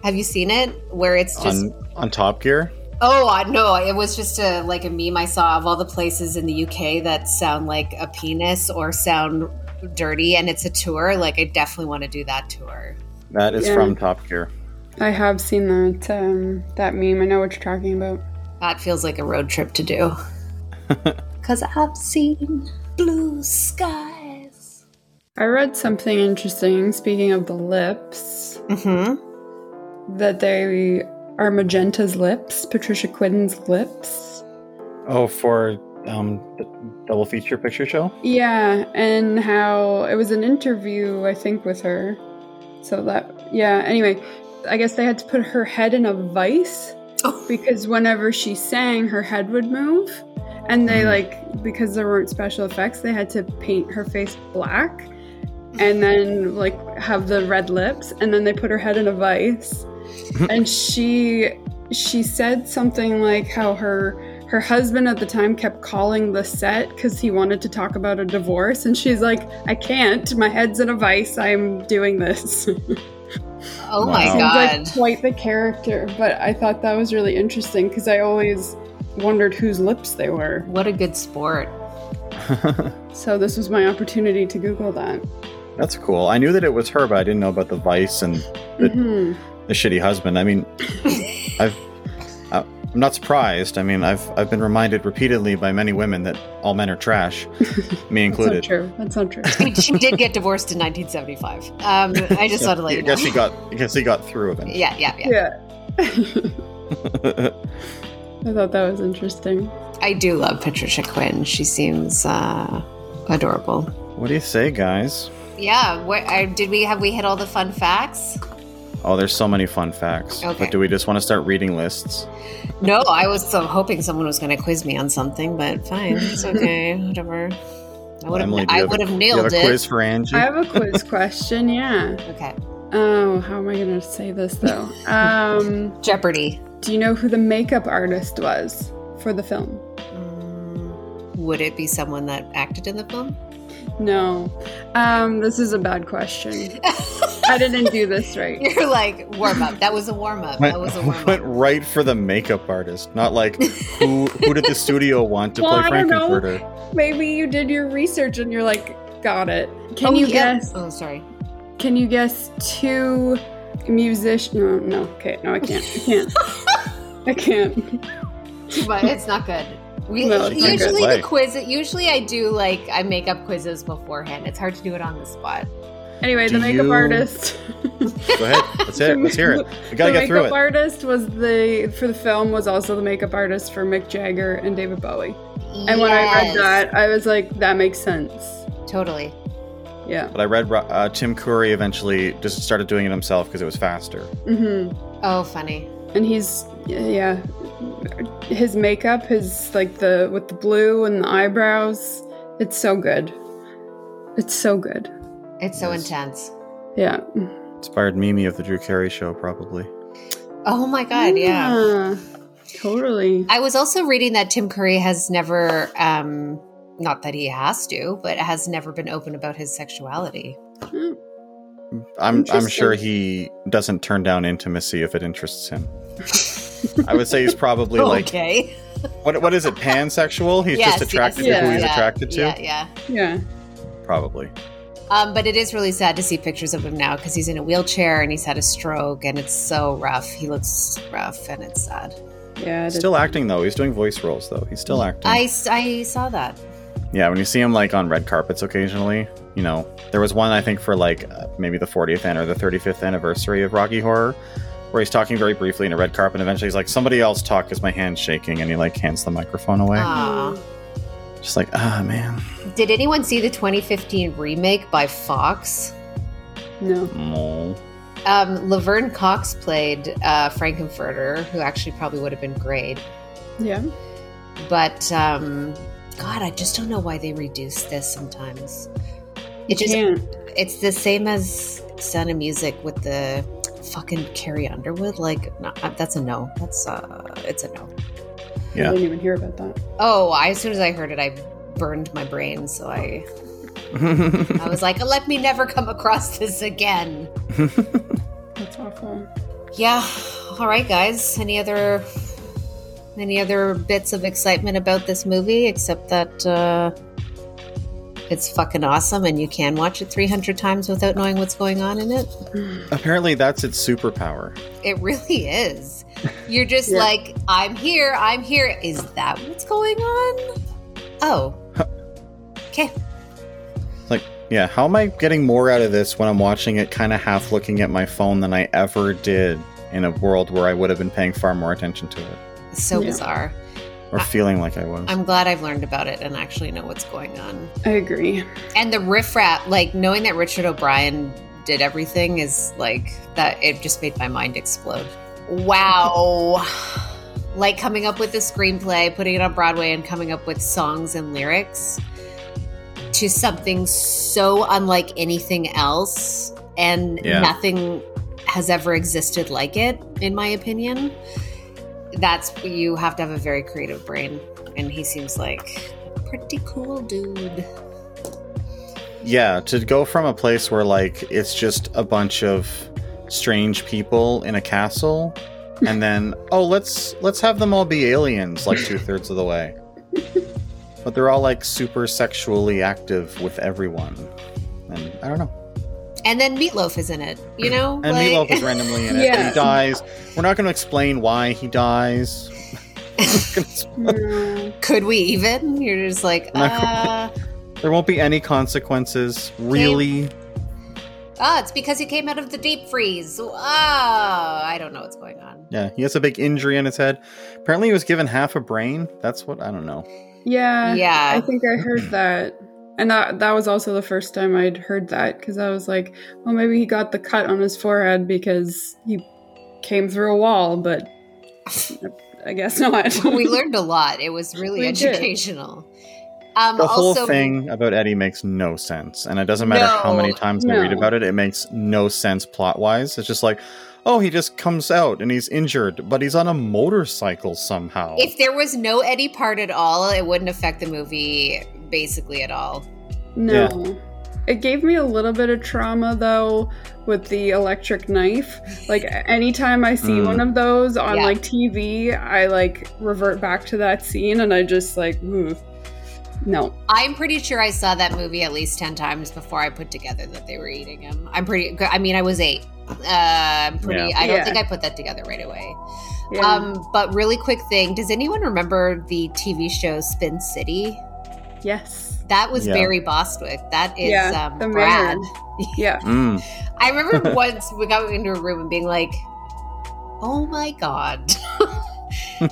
Have you seen it? Where it's just on on Top Gear. oh I no, it was just a like a meme I saw of all the places in the UK that sound like a penis or sound dirty, and it's a tour. Like I definitely want to do that tour. That is Yeah. from Top Gear. I have seen that um, that meme. I know what you're talking about. That feels like a road trip to do. Cause I've seen blue skies. I read something interesting. Speaking of the lips, Mm-hmm. that they are Magenta's lips, Patricia Quinn's lips. Oh, for um, the double feature picture show. Yeah, and how it was an interview, I think, with her. So that, yeah. Anyway, I guess they had to put her head in a vice Oh. because whenever she sang, her head would move. And they, like, because there weren't special effects, they had to paint her face black and then, like, have the red lips. And then they put her head in a vice. and she she said something like how her her husband at the time kept calling the set because he wanted to talk about a divorce and she's like i can't my head's in a vice i'm doing this Oh my Wow. Seems god. like quite the character but i thought that was really interesting because i always wondered whose lips they were What a good sport. so this was my opportunity to google that That's cool. I knew that it was her, but I didn't know about the vice and the, Mhm. the shitty husband. I mean, I've I- I'm not surprised. I mean, I've I've been reminded repeatedly by many women that all men are trash, me that's not included. true that's not true she, she did get divorced in 1975. Um, I just thought to let I you know. guess he got I guess he got through eventually. Yeah, yeah, yeah. yeah i thought that was interesting I do love Patricia Quinn. She seems uh, adorable. what do you say, guys? Yeah. Where, uh, did we have we hit all the fun facts? Oh, there's so many fun facts. Okay. But do we just want to start reading lists? No, I was so hoping someone was going to quiz me on something, but fine, it's okay, whatever. I would have, Emily, I you have a- would have you nailed have a it. quiz for Angie? I have a quiz question, yeah. Okay, Oh, how am I going to say this though? Um, Jeopardy. do you know who the makeup artist was for the film? Mm, would it be someone that acted in the film? No. Um, this is a bad question. I didn't do this right. You're like warm up. That was a warm up. That was a warm up. went up. right for the makeup artist, not like who who did the studio want to Well, play I don't. Frank-N-Furter. Maybe you did your research and you're like, got it. Can Oh, you yeah. guess? Oh, sorry. Can you guess two musicians? No, no. Okay, no, I can't. I can't. I can't. But it's not good. We, No, it's not good. usually the quiz. Usually I do like I make up quizzes beforehand. It's hard to do it on the spot. Anyway, Do the makeup you- artist. Go ahead. Let's hear it. Let's hear it. We gotta the get through makeup artist was the for the film was also the makeup artist for Mick Jagger and David Bowie. Yes. And when I read that, I was like, that makes sense. totally. Yeah. But I read uh, Tim Curry eventually just started doing it himself because it was faster. Mm-hmm. Oh, funny. And he's yeah, his makeup, his like the with the blue and the eyebrows. It's so good. It's so good. It's so Yes. intense. Yeah. Inspired Mimi of the Drew Carey show, probably. Oh my god, yeah. Yeah, Totally. I was also reading that Tim Curry has never, um, not that he has to, but has never been open about his sexuality. Mm. I'm I'm sure he doesn't turn down intimacy if it interests him. I would say he's probably like okay. what what is it pansexual? He's Yes, just attracted yes, to who he's yeah, attracted to. Yeah, yeah. Yeah. Probably. Um, but it is really sad to see pictures of him now because he's in a wheelchair and he's had a stroke and it's so rough. He looks rough and it's sad. Yeah. it is. Still acting though. He's doing voice roles though. He's still acting. I, I saw that. Yeah, when you see him like on red carpets occasionally, you know, there was one I think for like uh, maybe the 40th an- or the 35th anniversary of Rocky Horror, where he's talking very briefly in a red carpet, and eventually he's like, "Somebody else talk," because my hand's shaking, and he like hands the microphone away. Aw. Just like, ah, man, Did anyone see the 2015 remake by Fox? No. Mole. Um, Laverne Cox played uh, Frank-N-Furter, who actually probably would have been great. Yeah. But um, God, I just don't know why they reduce this sometimes. It just Can't. it's the same as Sound of Music with the fucking Carrie Underwood. Like, no, uh, that's a no. That's uh, it's a no. Yeah. I didn't even hear about that. Oh, I, as soon as I heard it, I burned my brain. So I, I was like, let me never come across this again. That's awful. Yeah. All right, guys. Any other any other bits of excitement about this movie except that uh, it's fucking awesome and you can watch it 300 times without knowing what's going on in it? Apparently, that's its superpower. It really is. You're just Yeah. like, I'm here, I'm here. Is that what's going on? Oh. Okay. Like, yeah, how am I getting more out of this when I'm watching it kind of half looking at my phone than I ever did in a world where I would have been paying far more attention to it So Yeah. bizarre. or I- feeling like I was? I'm glad I've learned about it and actually know what's going on. I agree. And the Riff Raff, like knowing that Richard O'Brien did everything is like that, it just made my mind explode. Wow. like coming up with the screenplay, putting it on Broadway, and coming up with songs and lyrics to something so unlike anything else. And Yeah. nothing has ever existed like it, in my opinion. That's you have to have a very creative brain. And he seems like a pretty cool dude. yeah, to go from a place where like it's just a bunch of strange people in a castle, and then oh let's let's have them all be aliens like two thirds of the way, but they're all like super sexually active with everyone, and I don't know. And then Meatloaf is in it, you know? And like- Meatloaf is randomly in it. Yeah. He dies. We're not going to explain why he dies. Could we even? You're just like, Not uh, there won't be any consequences, really. ah, it's because he came out of the deep freeze. Ah, I don't know what's going on. Yeah, he has a big injury in his head. Apparently, he was given half a brain. That's what I don't know. Yeah. Yeah. I think I heard that. And that that was also the first time I'd heard that because I was like, well, maybe he got the cut on his forehead because he came through a wall, but I guess not. we learned a lot. It was really We educational. Um, The whole also, thing about Eddie makes no sense, and it doesn't matter how many No. times I read about it; it makes no sense plot wise. It's just like, oh, he just comes out and he's injured, but he's on a motorcycle somehow. If there was no Eddie part at all, it wouldn't affect the movie basically at all. No. It gave me a little bit of trauma though with the electric knife. Like anytime I see Mm. one of those on Yeah. like TV, I like revert back to that scene and I just like, ooh, no. I'm pretty sure I saw that movie at least 10 times before I put together that they were eating him. I'm pretty, I mean, I was eight. Uh, I'm pretty, Yeah. I don't Yeah. think I put that together right away. Yeah. Um, but really quick thing does anyone remember the TV show Spin City? Yes. That was Yeah. Barry Bostwick. That is Yeah, um, the Brad. Yeah. Mm. I remember once we got into a room and being like, oh my God.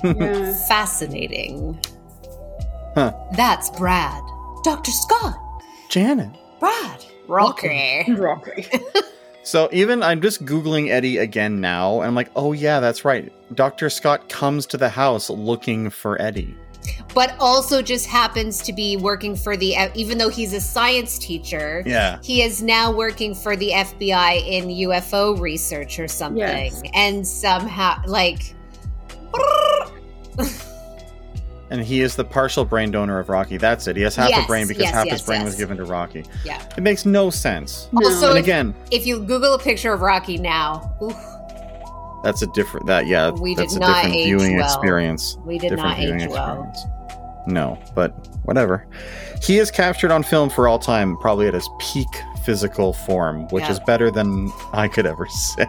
Yeah. Fascinating. Huh. That's Brad. Dr. Scott. Janet. Brad. Rocky. Rocky. So even I'm just googling Eddie again now, and I'm like, oh yeah, that's right. Doctor Scott comes to the house looking for Eddie. But also just happens to be working for the, even though he's a science teacher, Yeah. he is now working for the FBI in UFO research or something. Yes. And somehow, like, And he is the partial brain donor of Rocky. That's it. He has half Yes, a brain because yes, half yes, his brain was given to Rocky. yeah. It makes no sense. No. Also- And if- again, If you Google a picture of Rocky now, oof, that's a different that yeah, We that's did a not different age viewing well. experience. we did different not viewing age well. experience. No, but whatever. He is captured on film for all time, probably at his peak physical form, which Yeah. is better than I could ever say.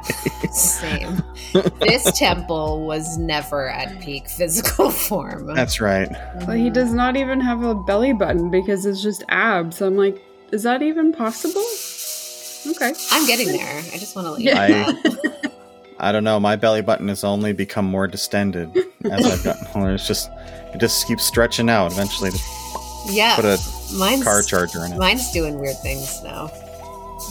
Same. this temple was never at peak physical form. That's right. Well, he does not even have a belly button because it's just abs. I'm like, is that even possible? Okay. I'm getting there. I just want to let you know I- don't know. My belly button has only become more distended as I've gotten older. It's just it just keeps stretching out. Eventually, Yeah. put a mine's, car charger in it. mine's doing weird things now.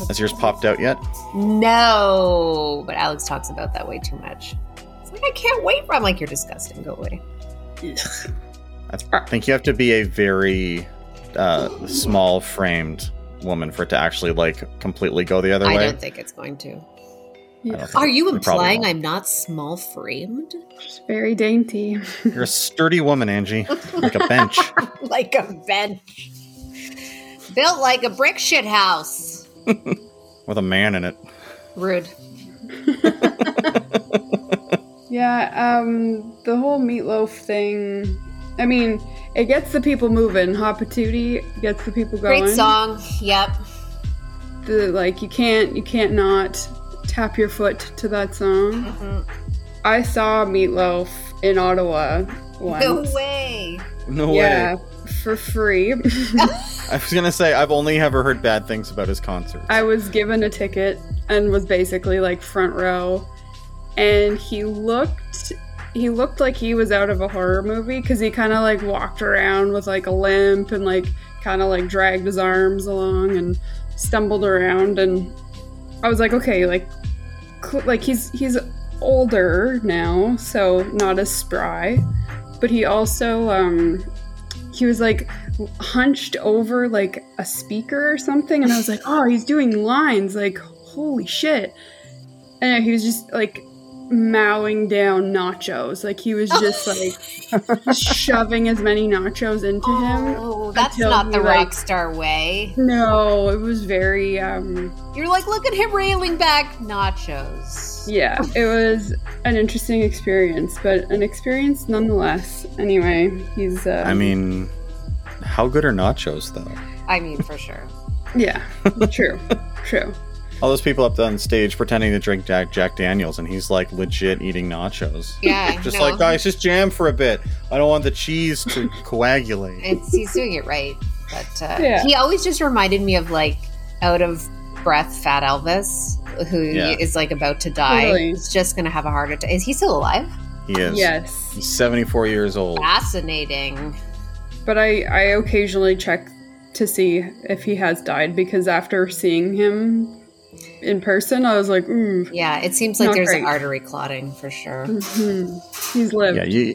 Has yours popped out yet? No, but Alex talks about that way too much. It's like I can't wait for. I'm like you're disgusting. Go away. I think you have to be a very uh, small framed woman for it to actually like completely go the other I way. I don't think it's going to. I Yeah. Are you implying. I'm not small framed? Just very dainty. You're a sturdy woman, Angie, like a bench. like a bench. Built like a brick shit house. with a man in it. Rude. Yeah, um, the whole meatloaf thing. I mean, it gets the people moving. Hot Patootie gets the people going. Great song. Yep. The, like you can't you can't not tap your foot to that song. Mhm. I saw Meatloaf in Ottawa once. No way. No yeah, way. for free. I was gonna say I've only ever heard bad things about his concerts. I was given a ticket and was basically like front row, and he looked he looked like he was out of a horror movie because he kind of like walked around with like a limp and like kind of like dragged his arms along and stumbled around and I was like okay like cl- like he's he's older now so not as spry. But he also um he was like hunched over like a speaker or something and i was like oh he's doing lines like holy shit. And he was just like mowing down nachos like he was just like shoving as many nachos into him Oh, that's not the he, like- rock star way. no it was very um You're like, look at him railing back nachos. yeah it was an interesting experience but an experience nonetheless anyway he's uh I mean, how good are nachos though? I mean, for sure. yeah true true All those people up on stage pretending to drink Jack, Jack Daniels, and he's like legit eating nachos. Yeah, Just no. like, guys, just jam for a bit. I don't want the cheese to coagulate. It's he's doing it right, but uh, Yeah. he always just reminded me of like out of breath Fat Elvis, who is Yeah. like about to die. Totally. He's just gonna have a heart attack. Is he still alive? He is. yes He's 74 years old. Fascinating. but I, I occasionally check to see if he has died because after seeing him in person, I was like, ooh, Yeah, it seems like there's great. artery clotting for sure. mhm, he's lived. Yeah, you.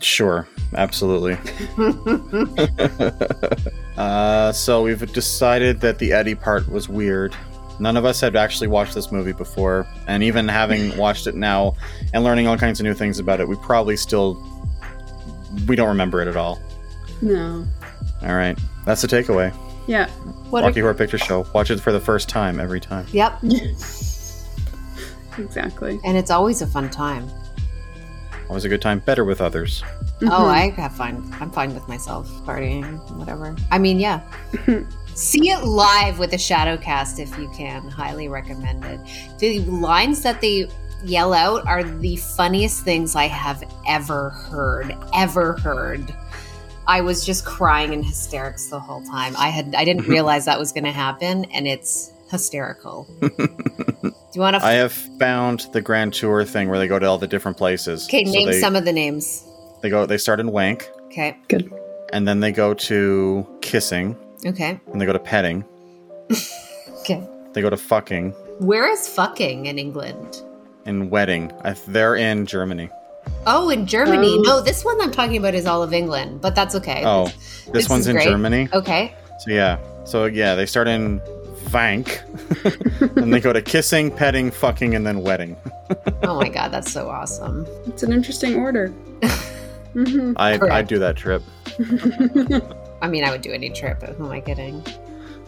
Sure. absolutely. uh, so we've decided that the Eddie part was weird. None of us had actually watched this movie before, and even having watched it now and learning all kinds of new things about it, we probably still we don't remember it at all. No. All right, that's the takeaway. Yeah. what Rocky are, Horror Picture Show. Watch it for the first time every time. yep. Exactly. And it's always a fun time. Always a good time. Better with others. Mm-hmm. Oh, I have fun. I'm fine with myself partying, whatever. I mean, yeah. See it live with a shadow cast if you can. Highly recommended. The lines that they yell out are the funniest things I have ever heard. Ever heard. I was just crying in hysterics the whole time. I had I didn't realize that was going to happen, and it's hysterical. Do you want to? I have found the Grand Tour thing where they go to all the different places. Okay, So name they, some of the names. They go. They start in wank, Okay. Good. and then they go to kissing, Okay. and they go to petting. Okay. They go to fucking Where is fucking in England? In wedding. I, they're in Germany. Oh, in Germany. Oh. No, this one I'm talking about is all of England, but that's okay. Oh, This this one's in great. Germany. Okay. So yeah. So yeah, they start in vank, and they go to kissing, petting, fucking, and then wedding. Oh my god, that's so awesome. It's an interesting order. hmm I Correct. I'd do that trip. I mean, I would do any trip, but who am I kidding?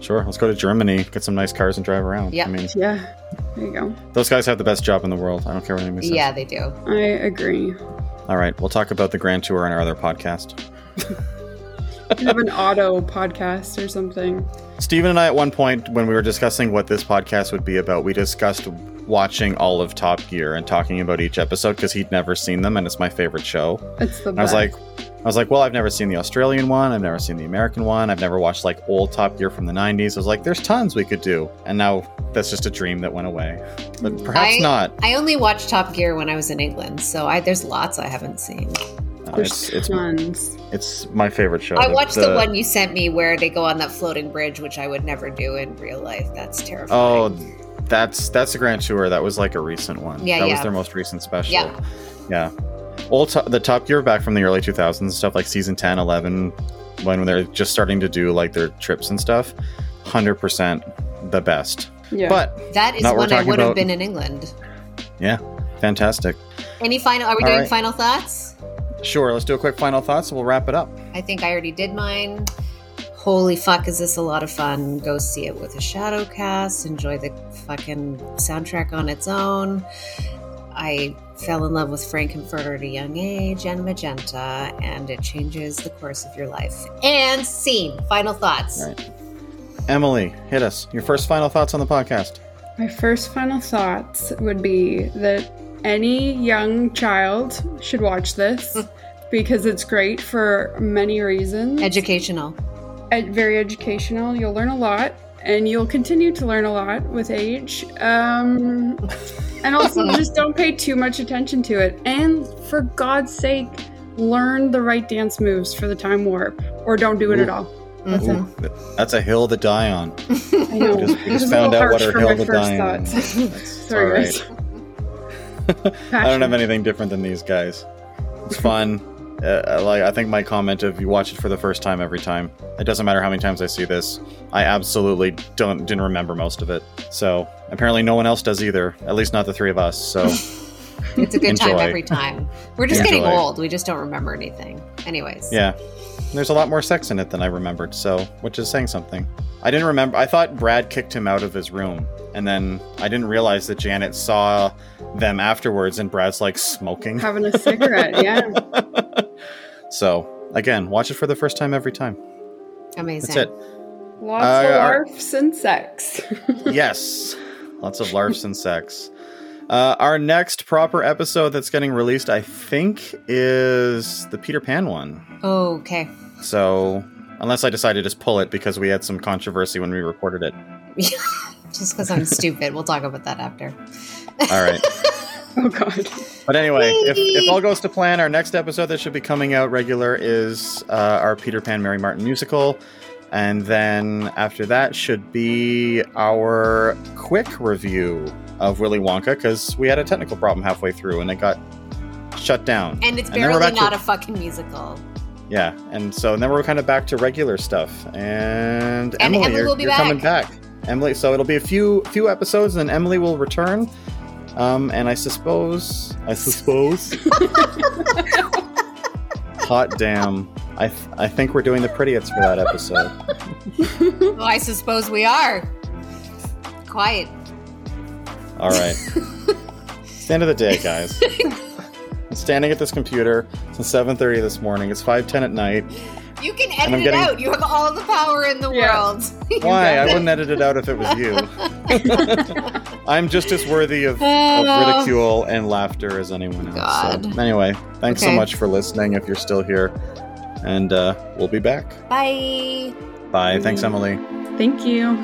Sure, let's go to Germany, get some nice cars, and drive around. Yep. I mean, Yeah. There you go. those guys have the best job in the world. I don't care what anybody says. Yeah, they do. I agree. All right, we'll talk about the Grand Tour in our other podcast. You have an auto podcast or something. Stephen and I, at one point, when we were discussing what this podcast would be about, we discussed watching all of Top Gear and talking about each episode because he'd never seen them, and it's my favorite show. It's the And I was like, I was like, well, I've never seen the Australian one, I've never seen the American one, I've never watched like old Top Gear from the '90s. I was like, there's tons we could do, and now that's just a dream that went away. But perhaps I- not. I only watched Top Gear when I was in England, so I, there's lots I haven't seen. Uh, There's it's it's tons. it's my favorite show. I watched the, one you sent me where they go on that floating bridge, which I would never do in real life. That's terrifying. Oh, terrifying. That's that's the Grand Tour. That was like a recent one. Yeah, that was their most recent special. Yeah. yeah. Old to- the Top Gear back from the early 2000s and stuff like season 10, 11, when they're just starting to do like their trips and stuff. Hundred percent the best. Yeah. But that is Not we're when I talking would have been in England. yeah, fantastic. Any final? Are we All doing right. final thoughts? Sure, let's do a quick final thoughts and we'll wrap it up. I think I already did mine. Holy fuck, is this a lot of fun? Go see it with a shadow cast. Enjoy the fucking soundtrack on its own. I fell in love with Frank-N-Furter at a young age and Magenta, and it changes the course of your life. And scene. Final thoughts. Right. Emily, hit us. Your first final thoughts on the podcast. My first final thoughts would be that any young child should watch this because it's great for many reasons. Educational. Ed- very educational. You'll learn a lot, and you'll continue to learn a lot with age. Um, and also, just don't pay too much attention to it. And for God's sake, learn the right dance moves for the time warp, or don't do it at all. That's Mhm. Ooh, that's a hill to die on. I know. We just, we just found out what our hill to die on. That's Sorry, all right. guys. I don't have anything different than these guys. It's fun. Uh, like I think my comment of you watch it for the first time every time. It doesn't matter how many times I see this. I absolutely don't didn't remember most of it. So apparently no one else does either. At least not the three of us. So It's a good time every time. We're just getting old. We just don't remember anything. Anyways. yeah, there's a lot more sex in it than I remembered. So which is saying something. I didn't remember. I thought Brad kicked him out of his room, and then I didn't realize that Janet saw them afterwards, and Brad's like smoking. Having a cigarette, yeah. so again, watch it for the first time every time. Amazing. That's it. Lots Uh, of our- larfs and sex. yes, lots of larfs and sex. Uh, our next proper episode that's getting released, I think, is the Peter Pan one. Okay. So, unless I decide to just pull it because we had some controversy when we recorded it. Just because I'm stupid. We'll talk about that after. All right. oh god. But anyway, if, if all goes to plan, our next episode that should be coming out regular is uh, our Peter Pan Mary Martin musical. And then after that should be our quick review of Willy Wonka because we had a technical problem halfway through and it got shut down. And it's And then we're barely to- not a fucking musical. yeah, and so and then we're kind of back to regular stuff. And, And Emily, Emily you're, will be you're coming back. Back. Emily, so it'll be a few few episodes, and then Emily will return. Um, and I suppose, I suppose, hot damn, I th- I think we're doing the prettiest for that episode. Well, I suppose we are. Quiet. All right, it's the end of the day, guys. I'm standing at this computer since 7:30 this morning. It's 5:10 at night. You can edit it getting- out. You have all the power in the Yeah. world. Why? I wouldn't edit it out if it was you. I'm just as worthy of, of Oh. ridicule and laughter as anyone else. God. So, anyway, thanks so much for listening if you're still here. And uh, we'll be back. Bye. Bye. Thanks, Emily. Thank you.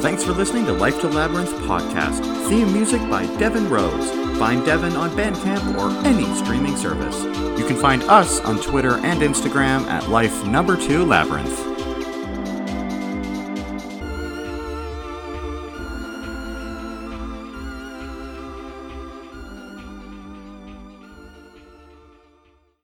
Thanks for listening to Life to Labyrinth podcast. Theme music by Devin Rose. Find Devin on Bandcamp or any streaming service. You can find us on Twitter and Instagram at Life Number Two Labyrinth.